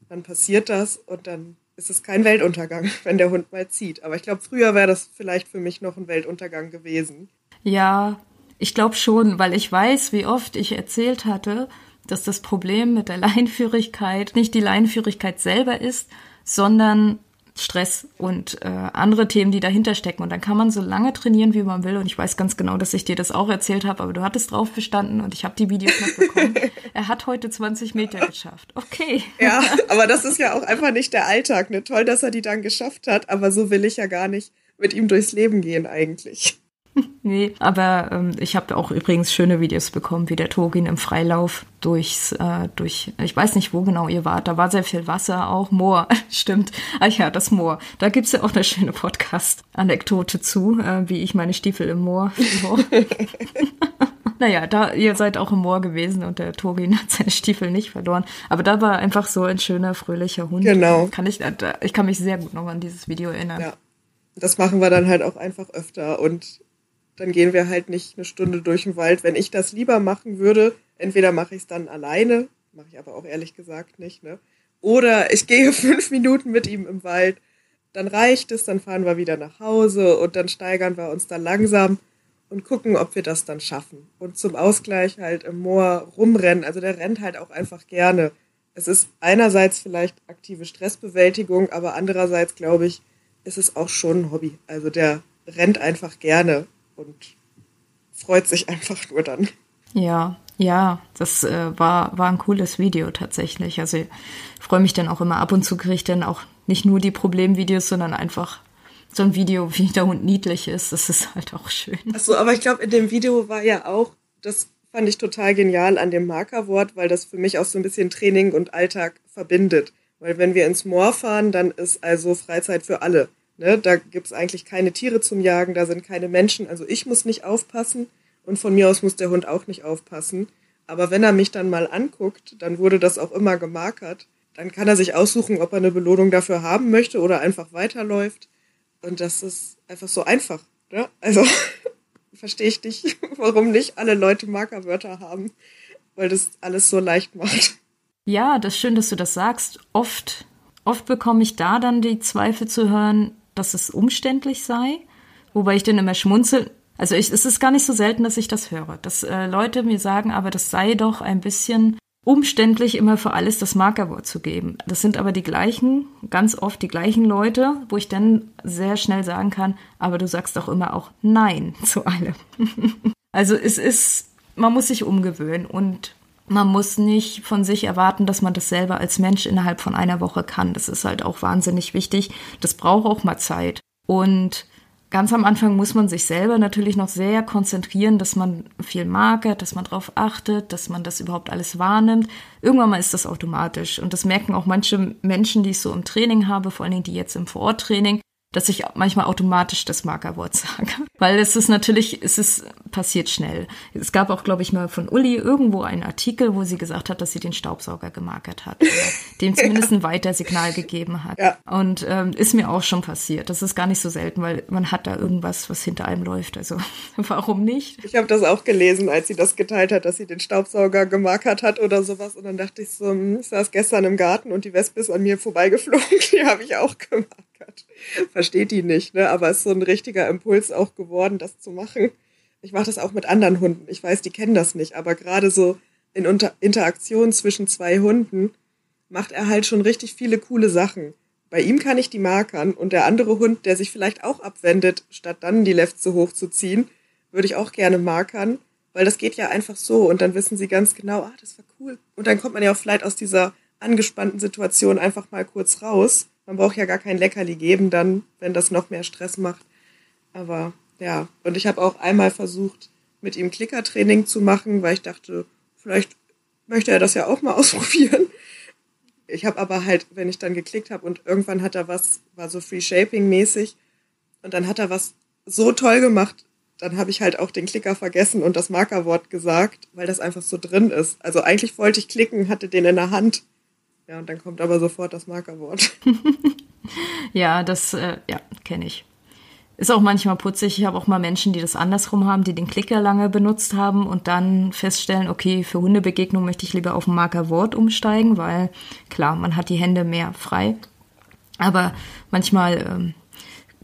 Speaker 3: Dann passiert das und dann ist es kein Weltuntergang, wenn der Hund mal zieht. Aber ich glaube, früher wäre das vielleicht für mich noch ein Weltuntergang gewesen.
Speaker 2: Ja, ich glaube schon, weil ich weiß, wie oft ich erzählt hatte, dass das Problem mit der Leinführigkeit nicht die Leinführigkeit selber ist, sondern Stress und äh, andere Themen, die dahinter stecken. Und dann kann man so lange trainieren, wie man will. Und ich weiß ganz genau, dass ich dir das auch erzählt habe, aber du hattest drauf bestanden und ich habe die Videos noch bekommen. er hat heute 20 Meter geschafft. Okay.
Speaker 3: Ja, aber das ist ja auch einfach nicht der Alltag. Ne? Toll, dass er die dann geschafft hat, aber so will ich ja gar nicht mit ihm durchs Leben gehen eigentlich.
Speaker 2: nee, aber ähm, ich habe auch übrigens schöne Videos bekommen, wie der Togin im Freilauf durchs, äh, durch, ich weiß nicht, wo genau ihr wart, da war sehr viel Wasser, auch Moor, stimmt. Ach ja, das Moor. Da gibt's ja auch eine schöne Podcast-Anekdote zu, äh, wie ich meine Stiefel im Moor Naja, da, ihr seid auch im Moor gewesen und der Togin hat seine Stiefel nicht verloren. Aber da war einfach so ein schöner, fröhlicher Hund.
Speaker 3: Genau.
Speaker 2: Kann ich, äh, ich kann mich sehr gut noch an dieses Video erinnern.
Speaker 3: Ja. Das machen wir dann halt auch einfach öfter und dann gehen wir halt nicht eine Stunde durch den Wald. Wenn ich das lieber machen würde, entweder mache ich es dann alleine, mache ich aber auch ehrlich gesagt nicht, ne? Oder ich gehe fünf Minuten mit ihm im Wald, dann reicht es, dann fahren wir wieder nach Hause und dann steigern wir uns da langsam und gucken, ob wir das dann schaffen. Und zum Ausgleich halt im Moor rumrennen. Also der rennt halt auch einfach gerne. Es ist einerseits vielleicht aktive Stressbewältigung, aber andererseits glaube ich, ist es auch schon ein Hobby. Also der rennt einfach gerne und freut sich einfach nur dann.
Speaker 2: Ja, ja, das äh, war, war ein cooles Video tatsächlich. Also ich freue mich dann auch immer ab und zu kriege ich dann auch nicht nur die Problemvideos, sondern einfach so ein Video, wie der Hund niedlich ist. Das ist halt auch schön.
Speaker 3: Achso, aber ich glaube, in dem Video war ja auch, das fand ich total genial an dem Markerwort, weil das für mich auch so ein bisschen Training und Alltag verbindet. Weil wenn wir ins Moor fahren, dann ist also Freizeit für alle. Ne? Da gibt's eigentlich keine Tiere zum Jagen, da sind keine Menschen. Also ich muss nicht aufpassen und von mir aus muss der Hund auch nicht aufpassen. Aber wenn er mich dann mal anguckt, dann wurde das auch immer gemarkert. Dann kann er sich aussuchen, ob er eine Belohnung dafür haben möchte oder einfach weiterläuft. Und das ist einfach so einfach. Ne? Also verstehe ich nicht, warum nicht alle Leute Markerwörter haben, weil das alles so leicht macht.
Speaker 2: Ja, das ist schön, dass du das sagst. Oft, oft bekomme ich da dann die Zweifel zu hören, dass es umständlich sei, wobei ich dann immer schmunzel. Also ich, es ist gar nicht so selten, dass ich das höre, dass äh, Leute mir sagen, aber das sei doch ein bisschen umständlich, immer für alles das Markerwort zu geben. Das sind aber die gleichen, ganz oft die gleichen Leute, wo ich dann sehr schnell sagen kann, aber du sagst doch immer auch Nein zu allem. also es ist, man muss sich umgewöhnen und man muss nicht von sich erwarten, dass man das selber als Mensch innerhalb von einer Woche kann. Das ist halt auch wahnsinnig wichtig. Das braucht auch mal Zeit. Und ganz am Anfang muss man sich selber natürlich noch sehr konzentrieren, dass man viel markert, dass man darauf achtet, dass man das überhaupt alles wahrnimmt. Irgendwann mal ist das automatisch. Und das merken auch manche Menschen, die ich so im Training habe, vor allen Dingen die jetzt im Vororttraining, dass ich manchmal automatisch das Markerwort sage. Weil es ist natürlich, es ist passiert schnell. Es gab auch, glaube ich, mal von Uli irgendwo einen Artikel, wo sie gesagt hat, dass sie den Staubsauger gemarkert hat. Oder dem zumindest ein Weitersignal gegeben hat. Ja. Und ähm, ist mir auch schon passiert. Das ist gar nicht so selten, weil man hat da irgendwas, was hinter einem läuft. Also warum nicht?
Speaker 3: Ich habe das auch gelesen, als sie das geteilt hat, dass sie den Staubsauger gemarkert hat oder sowas. Und dann dachte ich so, hm, ich saß gestern im Garten und die Wespe ist an mir vorbeigeflogen. Die habe ich auch gemacht. Versteht die nicht, ne? Aber es ist so ein richtiger Impuls auch geworden, das zu machen. Ich mache das auch mit anderen Hunden. Ich weiß, die kennen das nicht, aber gerade so in Unter Interaktion zwischen zwei Hunden macht er halt schon richtig viele coole Sachen. Bei ihm kann ich die markern und der andere Hund, der sich vielleicht auch abwendet, statt dann die Lefze hochzuziehen, würde ich auch gerne markern, weil das geht ja einfach so und dann wissen sie ganz genau, ah, das war cool. Und dann kommt man ja auch vielleicht aus dieser angespannten Situation einfach mal kurz raus man braucht ja gar kein Leckerli geben dann, wenn das noch mehr Stress macht. Aber ja, und ich habe auch einmal versucht, mit ihm Klickertraining zu machen, weil ich dachte, vielleicht möchte er das ja auch mal ausprobieren. Ich habe aber halt, wenn ich dann geklickt habe und irgendwann hat er was, war so Free Shaping mäßig und dann hat er was so toll gemacht, dann habe ich halt auch den Klicker vergessen und das Markerwort gesagt, weil das einfach so drin ist. Also eigentlich wollte ich klicken, hatte den in der Hand ja, und dann kommt aber sofort das Markerwort.
Speaker 2: ja, das äh, ja, kenne ich. Ist auch manchmal putzig. Ich habe auch mal Menschen, die das andersrum haben, die den Klicker lange benutzt haben und dann feststellen, okay, für Hundebegegnung möchte ich lieber auf ein Markerwort umsteigen, weil klar, man hat die Hände mehr frei. Aber manchmal ähm,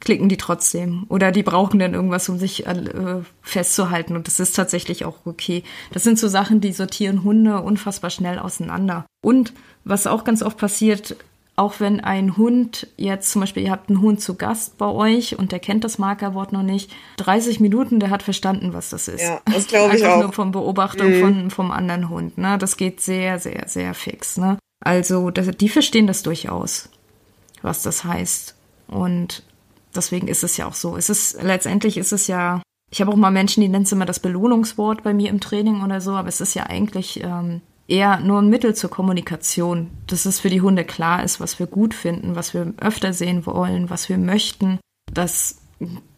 Speaker 2: klicken die trotzdem. Oder die brauchen dann irgendwas, um sich äh, festzuhalten. Und das ist tatsächlich auch okay. Das sind so Sachen, die sortieren Hunde unfassbar schnell auseinander. Und was auch ganz oft passiert, auch wenn ein Hund jetzt zum Beispiel, ihr habt einen Hund zu Gast bei euch und der kennt das Markerwort noch nicht, 30 Minuten, der hat verstanden, was das ist.
Speaker 3: Ja, das glaube ich auch.
Speaker 2: nur von Beobachtung
Speaker 3: Mhm.
Speaker 2: von, vom anderen Hund. Ne? Das geht sehr, sehr, sehr fix. Ne? Also das, die verstehen das durchaus, was das heißt. Und deswegen ist es ja auch so. Es ist letztendlich ist es ja. Ich habe auch mal Menschen, die nennen es immer das Belohnungswort bei mir im Training oder so, aber es ist ja eigentlich ähm, eher nur ein Mittel zur Kommunikation, dass es für die Hunde klar ist, was wir gut finden, was wir öfter sehen wollen, was wir möchten. Das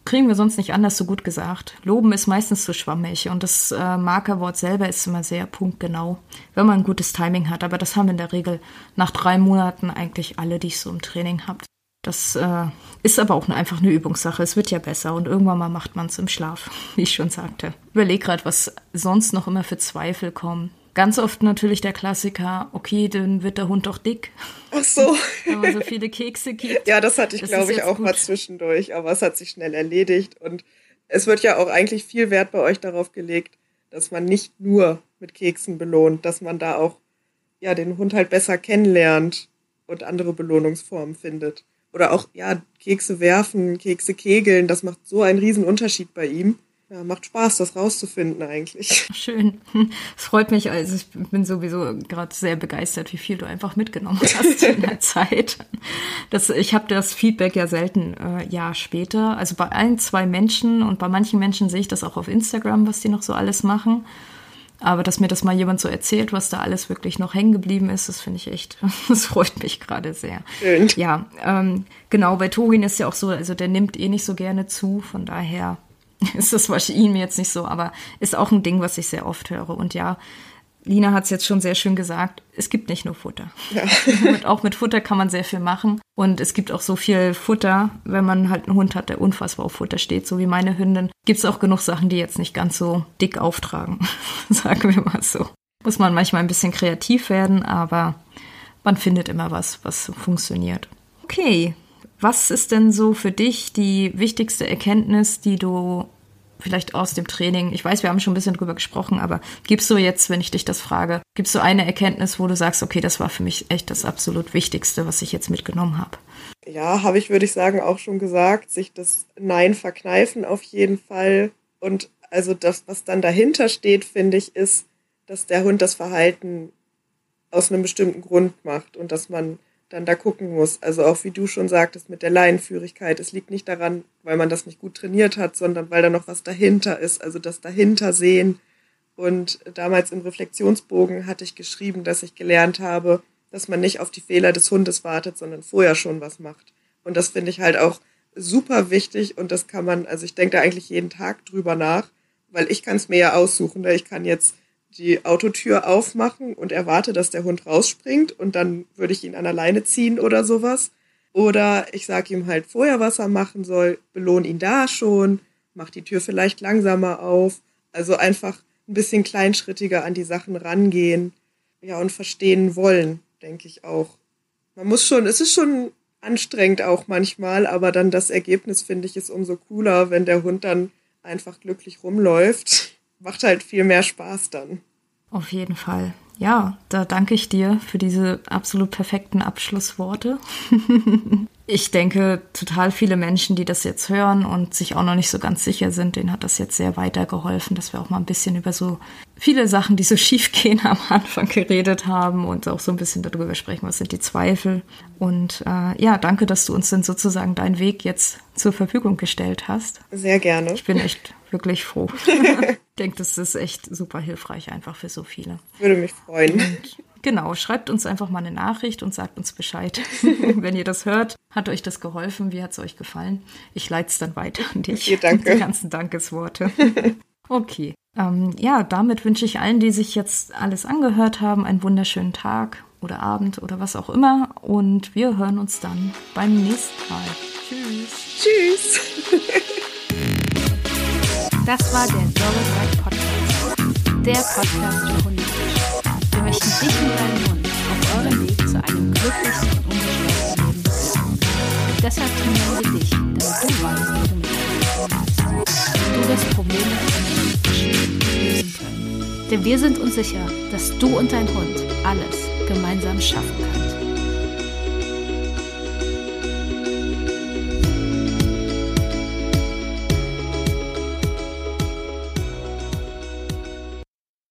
Speaker 2: kriegen wir sonst nicht anders so gut gesagt. Loben ist meistens zu schwammig und das äh, Markerwort selber ist immer sehr punktgenau, wenn man ein gutes Timing hat. Aber das haben in der Regel nach drei Monaten eigentlich alle, die ich so im Training habe. Das äh, ist aber auch einfach eine Übungssache. Es wird ja besser und irgendwann mal macht man es im Schlaf, wie ich schon sagte. Überleg gerade, was sonst noch immer für Zweifel kommen. Ganz oft natürlich der Klassiker, okay, dann wird der Hund doch dick,
Speaker 3: Ach so.
Speaker 2: wenn man so viele Kekse gibt.
Speaker 3: Ja, das hatte ich, glaube ich, auch mal
Speaker 2: gut.
Speaker 3: zwischendurch, aber es hat sich schnell erledigt. Und es wird ja auch eigentlich viel Wert bei euch darauf gelegt, dass man nicht nur mit Keksen belohnt, dass man da auch ja, den Hund halt besser kennenlernt und andere Belohnungsformen findet. Oder auch, ja, Kekse werfen, Kekse kegeln, das macht so einen riesen Unterschied bei ihm. Ja, macht Spaß, das rauszufinden eigentlich.
Speaker 2: Schön. Es freut mich. Also ich bin sowieso gerade sehr begeistert, wie viel du einfach mitgenommen hast in der Zeit. Das, ich habe das Feedback ja selten äh, Jahr später. Also bei ein, zwei Menschen und bei manchen Menschen sehe ich das auch auf Instagram, was die noch so alles machen. Aber dass mir das mal jemand so erzählt, was da alles wirklich noch hängen geblieben ist, das finde ich echt, das freut mich gerade sehr.
Speaker 3: Schön.
Speaker 2: Ja, ähm, genau, bei Torin ist ja auch so, also der nimmt eh nicht so gerne zu, von daher ist das wahrscheinlich ihm jetzt nicht so, aber ist auch ein Ding, was ich sehr oft höre. Und ja, Lina hat es jetzt schon sehr schön gesagt, es gibt nicht nur Futter.
Speaker 3: Ja.
Speaker 2: Und auch mit Futter kann man sehr viel machen. Und es gibt auch so viel Futter, wenn man halt einen Hund hat, der unfassbar auf Futter steht, so wie meine Hündin, gibt es auch genug Sachen, die jetzt nicht ganz so dick auftragen, sagen wir mal so. Muss man manchmal ein bisschen kreativ werden, aber man findet immer was, was funktioniert. Okay, was ist denn so für dich die wichtigste Erkenntnis, die du vielleicht aus dem Training, ich weiß, wir haben schon ein bisschen drüber gesprochen, aber gibst du jetzt, wenn ich dich das frage, gibst du eine Erkenntnis, wo du sagst, okay, das war für mich echt das absolut Wichtigste, was ich jetzt mitgenommen habe?
Speaker 3: Ja, habe ich, würde ich sagen, auch schon gesagt, sich das Nein verkneifen auf jeden Fall. Und also das, was dann dahinter steht, finde ich, ist, dass der Hund das Verhalten aus einem bestimmten Grund macht und dass man dann da gucken muss. Also auch wie du schon sagtest mit der Laienführigkeit, es liegt nicht daran, weil man das nicht gut trainiert hat, sondern weil da noch was dahinter ist. Also das dahinter sehen. Und damals im Reflexionsbogen hatte ich geschrieben, dass ich gelernt habe, dass man nicht auf die Fehler des Hundes wartet, sondern vorher schon was macht. Und das finde ich halt auch super wichtig und das kann man, also ich denke da eigentlich jeden Tag drüber nach, weil ich kann es mir ja aussuchen. Ne? Ich kann jetzt die Autotür aufmachen und erwarte, dass der Hund rausspringt und dann würde ich ihn an der Leine ziehen oder sowas. Oder ich sage ihm halt vorher, was er machen soll, belohne ihn da schon, mach die Tür vielleicht langsamer auf. Also einfach ein bisschen kleinschrittiger an die Sachen rangehen. Ja, und verstehen wollen, denke ich auch. Man muss schon, es ist schon anstrengend auch manchmal, aber dann das Ergebnis, finde ich, ist umso cooler, wenn der Hund dann einfach glücklich rumläuft. Macht halt viel mehr Spaß dann.
Speaker 2: Auf jeden Fall. Ja, da danke ich dir für diese absolut perfekten Abschlussworte. ich denke, total viele Menschen, die das jetzt hören und sich auch noch nicht so ganz sicher sind, denen hat das jetzt sehr weitergeholfen, dass wir auch mal ein bisschen über so viele Sachen, die so schief gehen, am Anfang geredet haben und auch so ein bisschen darüber sprechen, was sind die Zweifel. Und äh, ja, danke, dass du uns dann sozusagen deinen Weg jetzt zur Verfügung gestellt hast.
Speaker 3: Sehr gerne.
Speaker 2: Ich bin echt wirklich froh. ich denke, das ist echt super hilfreich einfach für so viele.
Speaker 3: Würde mich freuen.
Speaker 2: Genau, schreibt uns einfach mal eine Nachricht und sagt uns Bescheid. Wenn ihr das hört, hat euch das geholfen? Wie hat es euch gefallen? Ich leite es dann weiter an dich.
Speaker 3: Okay, danke.
Speaker 2: Die ganzen Dankesworte. Okay. Ähm, ja, damit wünsche ich allen, die sich jetzt alles angehört haben, einen wunderschönen Tag oder Abend oder was auch immer. Und wir hören uns dann beim nächsten Mal. Tschüss.
Speaker 3: Tschüss.
Speaker 1: Das war der Right Podcast. Der Podcast für Hunde. Wir möchten dich und deinen Hund auf eurem Weg zu einem glücklichen und unbeschwerten Leben begleiten. Deshalb trainieren wir dich, damit du weißt, wie du mit deinem Hund umgehst. Du wirst Probleme lösen können. Denn wir sind uns sicher, dass du und dein Hund alles gemeinsam schaffen können.